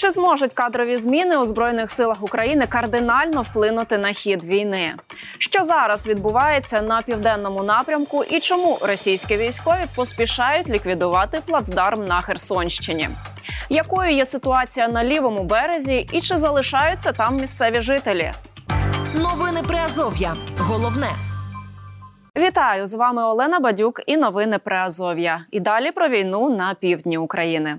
Чи зможуть кадрові зміни у збройних силах України кардинально вплинути на хід війни? Що зараз відбувається на південному напрямку, і чому російські військові поспішають ліквідувати плацдарм на Херсонщині? Якою є ситуація на лівому березі, і чи залишаються там місцеві жителі? Новини Приазов'я. Головне. Вітаю з вами Олена Бадюк і новини Приазов'я. І далі про війну на півдні України.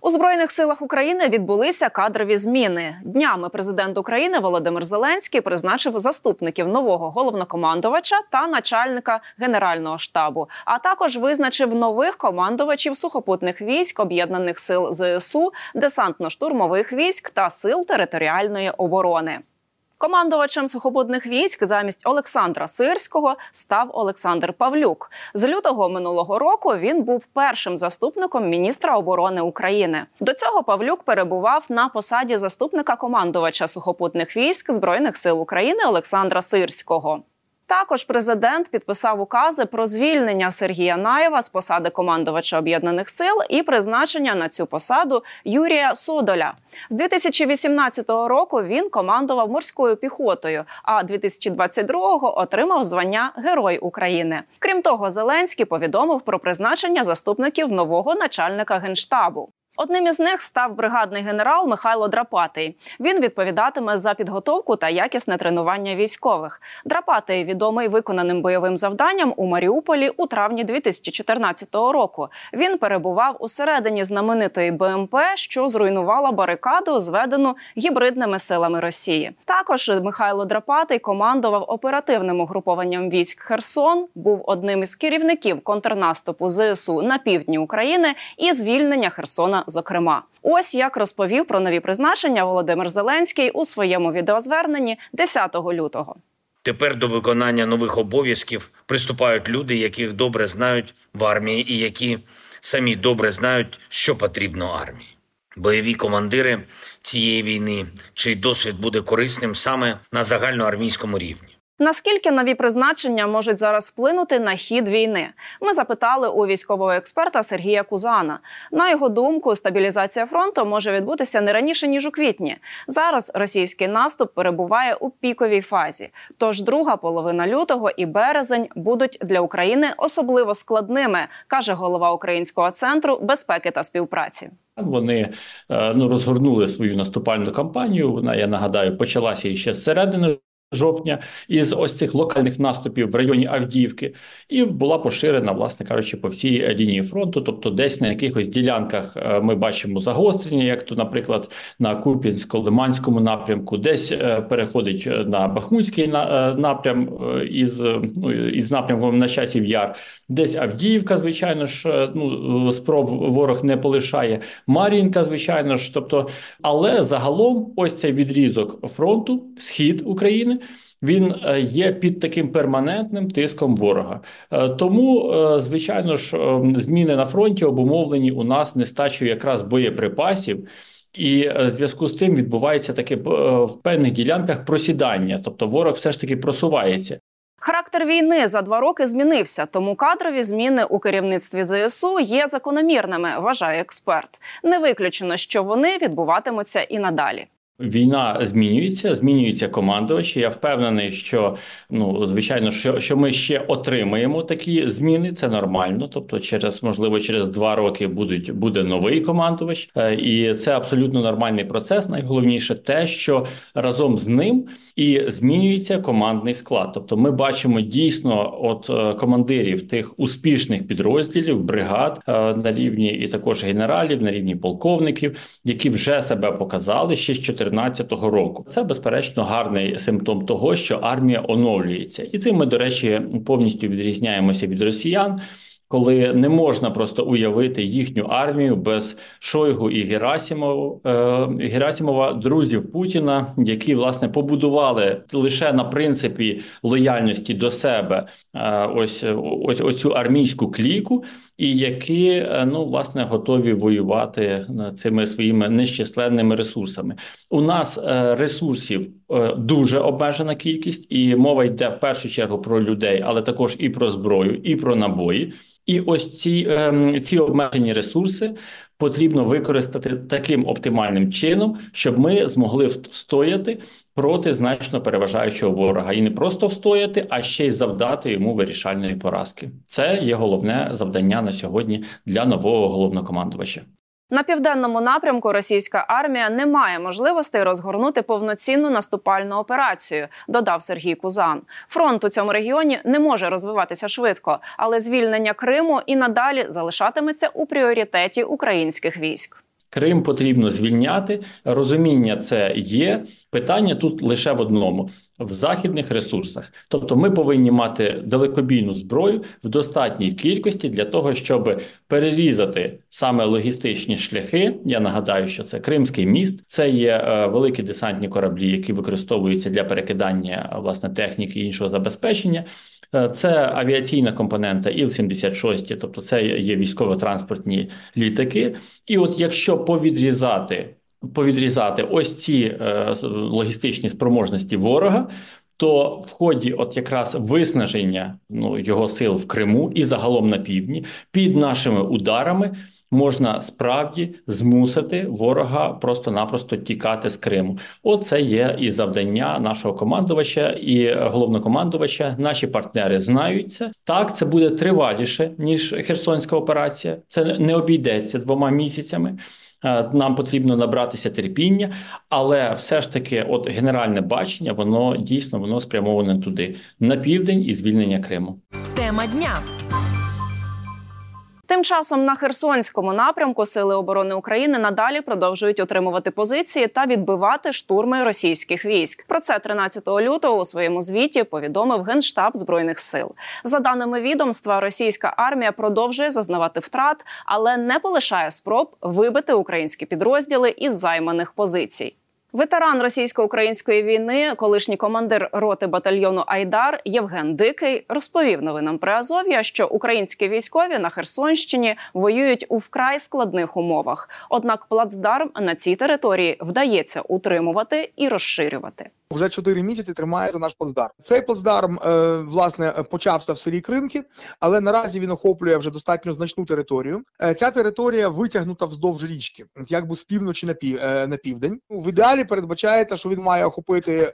У збройних силах України відбулися кадрові зміни. Днями президент України Володимир Зеленський призначив заступників нового головнокомандувача та начальника генерального штабу, а також визначив нових командувачів сухопутних військ, об'єднаних сил ЗСУ, десантно-штурмових військ та сил територіальної оборони. Командувачем сухопутних військ замість Олександра Сирського став Олександр Павлюк. З лютого минулого року він був першим заступником міністра оборони України. До цього Павлюк перебував на посаді заступника командувача сухопутних військ збройних сил України Олександра Сирського. Також президент підписав укази про звільнення Сергія Наєва з посади командувача об'єднаних сил і призначення на цю посаду Юрія Содоля. З 2018 року він командував морською піхотою. А 2022-го отримав звання Герой України. Крім того, Зеленський повідомив про призначення заступників нового начальника генштабу. Одним із них став бригадний генерал Михайло Драпатий. Він відповідатиме за підготовку та якісне тренування військових. Драпатий відомий виконаним бойовим завданням у Маріуполі у травні 2014 року. Він перебував у середині знаменитої БМП, що зруйнувала барикаду, зведену гібридними силами Росії. Також Михайло Драпатий командував оперативним угрупованням військ Херсон, був одним із керівників контрнаступу ЗСУ на півдні України і звільнення Херсона зокрема. Ось як розповів про нові призначення Володимир Зеленський у своєму відеозверненні 10 лютого. Тепер до виконання нових обов'язків приступають люди, яких добре знають в армії, і які самі добре знають, що потрібно армії. Бойові командири цієї війни, чий досвід буде корисним саме на загальноармійському рівні. Наскільки нові призначення можуть зараз вплинути на хід війни? Ми запитали у військового експерта Сергія Кузана. На його думку, стабілізація фронту може відбутися не раніше ніж у квітні. Зараз російський наступ перебуває у піковій фазі. Тож друга половина лютого і березень будуть для України особливо складними, каже голова Українського центру безпеки та співпраці. Вони е, ну розгорнули свою наступальну кампанію. Вона я нагадаю почалася ще з середини жовтня із ось цих локальних наступів в районі Авдіївки, і була поширена, власне кажучи, по всій лінії фронту. Тобто, десь на якихось ділянках е, ми бачимо загострення, як то, наприклад, на Куп'янсько-Лиманському напрямку, десь е, переходить е, на Бахмутський напрям із ну, із напрямком на часів яр, десь Авдіївка, звичайно ж, ну спроб ворог не полишає. Мар'їнка, звичайно ж, тобто, але загалом, ось цей відрізок фронту, схід України він е, є під таким перманентним тиском ворога. Е, тому, е, звичайно ж, зміни на фронті обумовлені у нас нестачею якраз боєприпасів. І в зв'язку з цим відбувається таке в певних ділянках просідання, тобто ворог все ж таки просувається. Характер війни за два роки змінився, тому кадрові зміни у керівництві ЗСУ є закономірними. Вважає експерт. Не виключено, що вони відбуватимуться і надалі. Війна змінюється, змінюється командувачі. Я впевнений, що ну звичайно, що що ми ще отримаємо такі зміни. Це нормально. Тобто, через можливо, через два роки будуть буде новий командувач, е, і це абсолютно нормальний процес. Найголовніше те, що разом з ним і змінюється командний склад. Тобто, ми бачимо дійсно от е, командирів тих успішних підрозділів, бригад е, на рівні і також генералів, на рівні полковників, які вже себе показали ще з 2014 року. Це безперечно гарний симптом того, що армія оновлюється, і цим ми, до речі, повністю відрізняємося від росіян коли не можна просто уявити їхню армію без Шойгу і Герасимов, е, Герасимова, друзів Путіна, які власне побудували лише на принципі лояльності до себе е, ось ось оцю армійську кліку. І які е, ну власне готові воювати цими своїми нещисленними ресурсами. У нас ресурсів дуже обмежена кількість, і мова йде в першу чергу про людей, але також і про зброю, і про набої. І ось ці ем, ці обмежені ресурси потрібно використати таким оптимальним чином, щоб ми змогли встояти проти значно переважаючого ворога, і не просто встояти, а ще й завдати йому вирішальної поразки. Це є головне завдання на сьогодні для нового головнокомандувача. На південному напрямку російська армія не має можливостей розгорнути повноцінну наступальну операцію. Додав Сергій Кузан. Фронт у цьому регіоні не може розвиватися швидко, але звільнення Криму і надалі залишатиметься у пріоритеті українських військ. Крим потрібно звільняти. Розуміння це є. Питання тут лише в одному: в західних ресурсах. Тобто, ми повинні мати далекобійну зброю в достатній кількості для того, щоб перерізати саме логістичні шляхи. Я нагадаю, що це Кримський міст, це є е, великі десантні кораблі, які використовуються для перекидання власне техніки і іншого забезпечення. Е, це авіаційна компонента Іл-76, тобто це є військово-транспортні літаки. І от якщо повідрізати повідрізати ось ці е, логістичні спроможності ворога, то в ході, от якраз виснаження ну, його сил в Криму і загалом на півдні, під нашими ударами можна справді змусити ворога просто-напросто тікати з Криму. Оце є і завдання нашого командувача і головнокомандувача. Наші партнери знають це. Так, це буде триваліше ніж Херсонська операція. Це не обійдеться двома місяцями. Е, нам потрібно набратися терпіння, але все ж таки, от генеральне бачення, воно дійсно воно спрямоване туди на південь і звільнення Криму. Тема дня. Тим часом на Херсонському напрямку Сили оборони України надалі продовжують отримувати позиції та відбивати штурми російських військ. Про це 13 лютого у своєму звіті повідомив генштаб збройних сил. За даними відомства, російська армія продовжує зазнавати втрат, але не полишає спроб вибити українські підрозділи із займаних позицій. Ветеран російсько-української війни, колишній командир роти батальйону Айдар Євген Дикий розповів новинам при Азов'я, що українські військові на Херсонщині воюють у вкрай складних умовах. Однак плацдарм на цій території вдається утримувати і розширювати. Вже чотири місяці тримається наш плацдарм. Цей плацдарм е, власне почався в селі Кринки, але наразі він охоплює вже достатньо значну територію. Е, ця територія витягнута вздовж річки, якби з півночі на пів е, на південь. В ідеалі передбачається, що він має охопити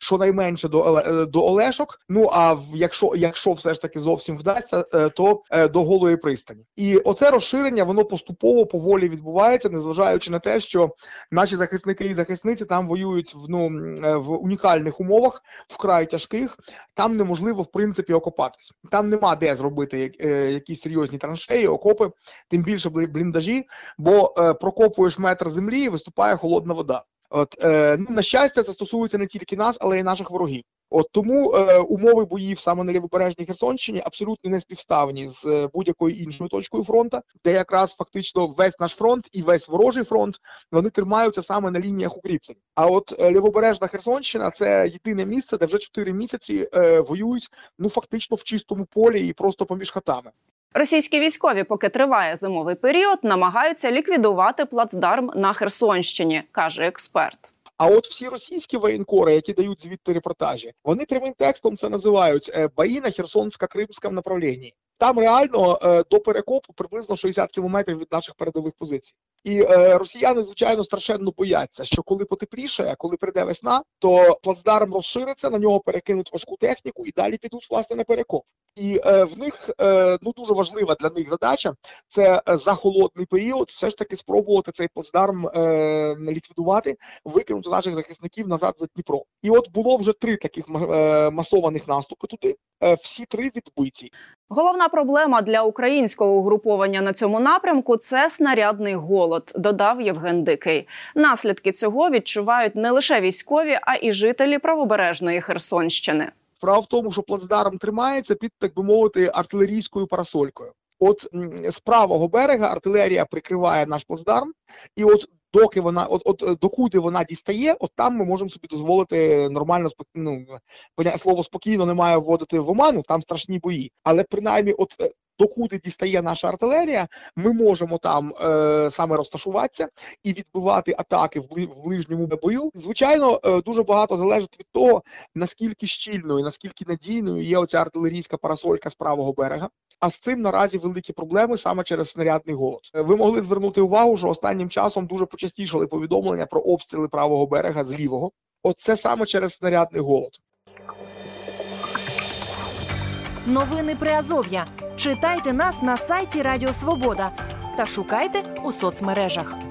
щонайменше до до Олешок. Ну а якщо якщо все ж таки зовсім вдасться, то до голої пристані. І оце розширення воно поступово поволі відбувається, незважаючи на те, що наші захисники і захисниці там воюють в ну. Е, в унікальних умовах, вкрай тяжких, там неможливо в принципі окопатись. Там нема де зробити е, якісь серйозні траншеї, окопи, тим більше бліндажі, бо е, прокопуєш метр землі і виступає холодна вода. От ну на щастя, це стосується не тільки нас, але й наших ворогів. От тому е, умови боїв саме на лівобережній Херсонщині абсолютно не співставні з е, будь-якою іншою точкою фронту, де якраз фактично весь наш фронт і весь ворожий фронт вони тримаються саме на лініях укріплень. А от е, лівобережна Херсонщина це єдине місце, де вже чотири місяці е, воюють ну фактично в чистому полі і просто поміж хатами. Російські військові, поки триває зимовий період, намагаються ліквідувати плацдарм на Херсонщині, каже експерт. А от всі російські воєнкори, які дають звідти репортажі, вони прямим текстом це називають е, бої на Херсонсько-Кримському направлінні. Там реально е, до перекопу приблизно 60 кілометрів від наших передових позицій. І е, росіяни, звичайно, страшенно бояться, що коли потепліше, коли прийде весна, то плацдарм розшириться, на нього перекинуть важку техніку і далі підуть власне на перекоп. І е, в них е, ну дуже важлива для них задача це е, за холодний період, все ж таки спробувати цей плацдарм е, ліквідувати, викинути наших захисників назад за Дніпро. І от було вже три таких е, масованих наступи туди. Е, всі три відбиті. Головна проблема для українського угруповання на цьому напрямку це снарядний голод. Додав Євген Дикий. Наслідки цього відчувають не лише військові, а й жителі правобережної Херсонщини. Справа в тому, що плацдарм тримається під так би мовити артилерійською парасолькою. От з правого берега артилерія прикриває наш плацдарм, і от доки вона, от от докуди вона дістає, от там ми можемо собі дозволити нормально ну, слово спокійно не має вводити в оману, там страшні бої. Але принаймні, от докуди дістає наша артилерія, ми можемо там е, саме розташуватися і відбивати атаки в, ближньому бою. Звичайно, е, дуже багато залежить від того, наскільки щільною, наскільки надійною є оця артилерійська парасолька з правого берега. А з цим наразі великі проблеми саме через снарядний голод. Е, Ви могли звернути увагу, що останнім часом дуже почастішали повідомлення про обстріли правого берега з лівого. Оце саме через снарядний голод. Новини Приазов'я. Читайте нас на сайті Радіо Свобода та шукайте у соцмережах.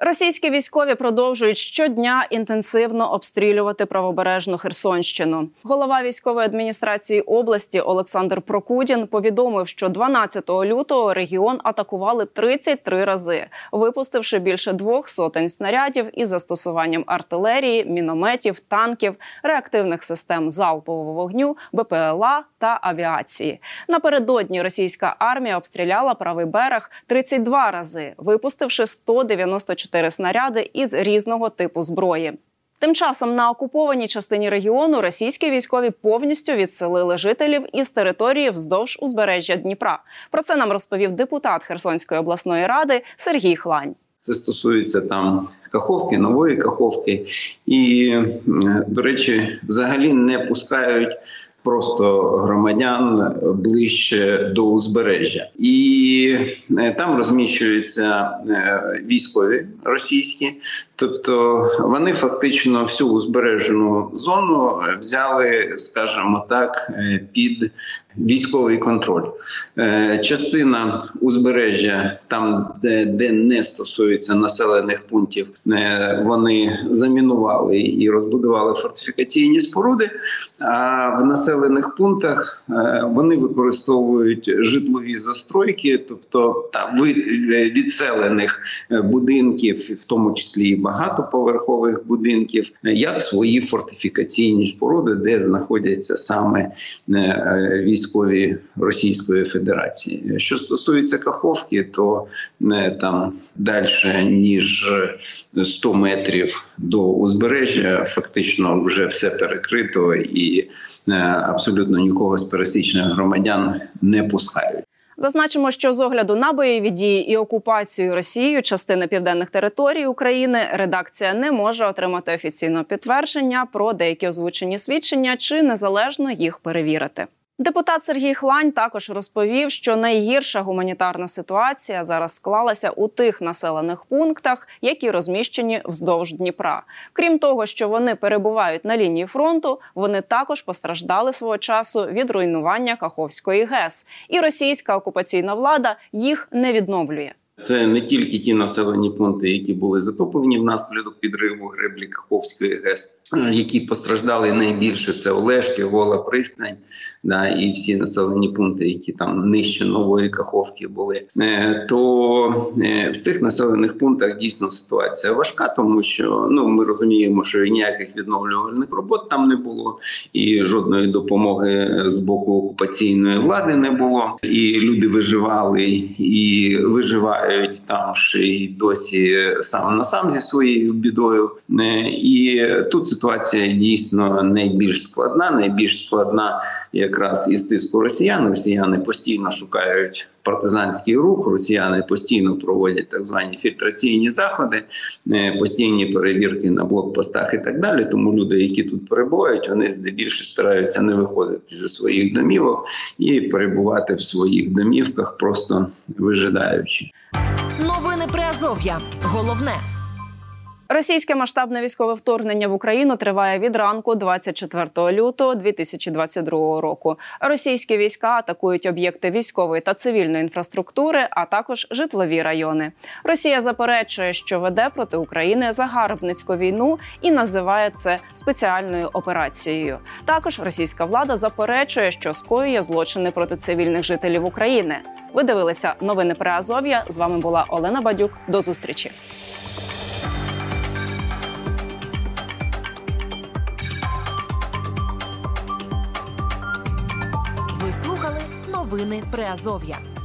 Російські військові продовжують щодня інтенсивно обстрілювати правобережну Херсонщину. Голова військової адміністрації області Олександр Прокудін повідомив, що 12 лютого регіон атакували 33 рази, випустивши більше двох сотень снарядів із застосуванням артилерії, мінометів, танків, реактивних систем залпового вогню, БПЛА та авіації. Напередодні російська армія обстріляла правий берег 32 рази, випустивши 194 снаряди із різного типу зброї. Тим часом на окупованій частині регіону російські військові повністю відселили жителів із території вздовж узбережжя Дніпра. Про це нам розповів депутат Херсонської обласної ради Сергій Хлань. Це стосується там Каховки, нової Каховки, і, до речі, взагалі не пускають просто громадян ближче до узбережжя, і е, там розміщуються е, військові російські, тобто вони фактично всю узбережну зону взяли, скажімо так, е, під військовий контроль. Е, Частина узбережжя, там де, де не стосується населених пунктів, е, вони замінували і розбудували фортифікаційні споруди. А в населених пунктах е, вони використовують житлові застройки, тобто та е, відселених е, будинків, в тому числі і багатоповерхових будинків, е, як свої фортифікаційні споруди, де знаходяться саме е, е, військові Російської Федерації. Що стосується Каховки, то там далі ніж 100 метрів до узбережжя, фактично вже все перекрито і абсолютно нікого з пересічних громадян не пускають. Зазначимо, що з огляду на бойові дії і окупацію Росією частини південних територій України редакція не може отримати офіційного підтвердження про деякі озвучені свідчення чи незалежно їх перевірити. Депутат Сергій Хлань також розповів, що найгірша гуманітарна ситуація зараз склалася у тих населених пунктах, які розміщені вздовж Дніпра. Крім того, що вони перебувають на лінії фронту, вони також постраждали свого часу від руйнування Каховської ГЕС, і російська окупаційна влада їх не відновлює. Це не тільки ті населені пункти, які були затоплені внаслідок підриву греблі Каховської ГЕС, які постраждали найбільше. Це Олешки, Гола Пристань, да, і всі населені пункти, які там нижче нової Каховки були. Е, То е, в цих населених пунктах дійсно ситуація важка, тому що ну ми розуміємо, що ніяких відновлювальних робот там не було, і жодної допомоги з боку окупаційної влади не було. І люди виживали і виживають там ще й досі сам на сам зі своєю бідою. Е, І тут ситуація дійсно найбільш складна, найбільш складна якраз із тиску росіян. Росіяни постійно шукають партизанський рух. Росіяни постійно проводять так звані фільтраційні заходи, е, постійні перевірки на блокпостах і так далі. Тому люди, які тут перебувають, вони здебільше стараються не виходити зі своїх домівок і перебувати в своїх домівках, просто вижидаючи. Новини Приазов'я. Головне. Російське масштабне військове вторгнення в Україну триває від ранку 24 лютого 2022 року. Російські війська атакують об'єкти військової та цивільної інфраструктури, а також житлові райони. Росія заперечує, що веде проти України загарбницьку війну і називає це спеціальною операцією. Також російська влада заперечує, що скоює злочини проти цивільних жителів України. Ви дивилися новини про Азов'я. З вами була Олена Бадюк. До зустрічі. Новини Приазов'я.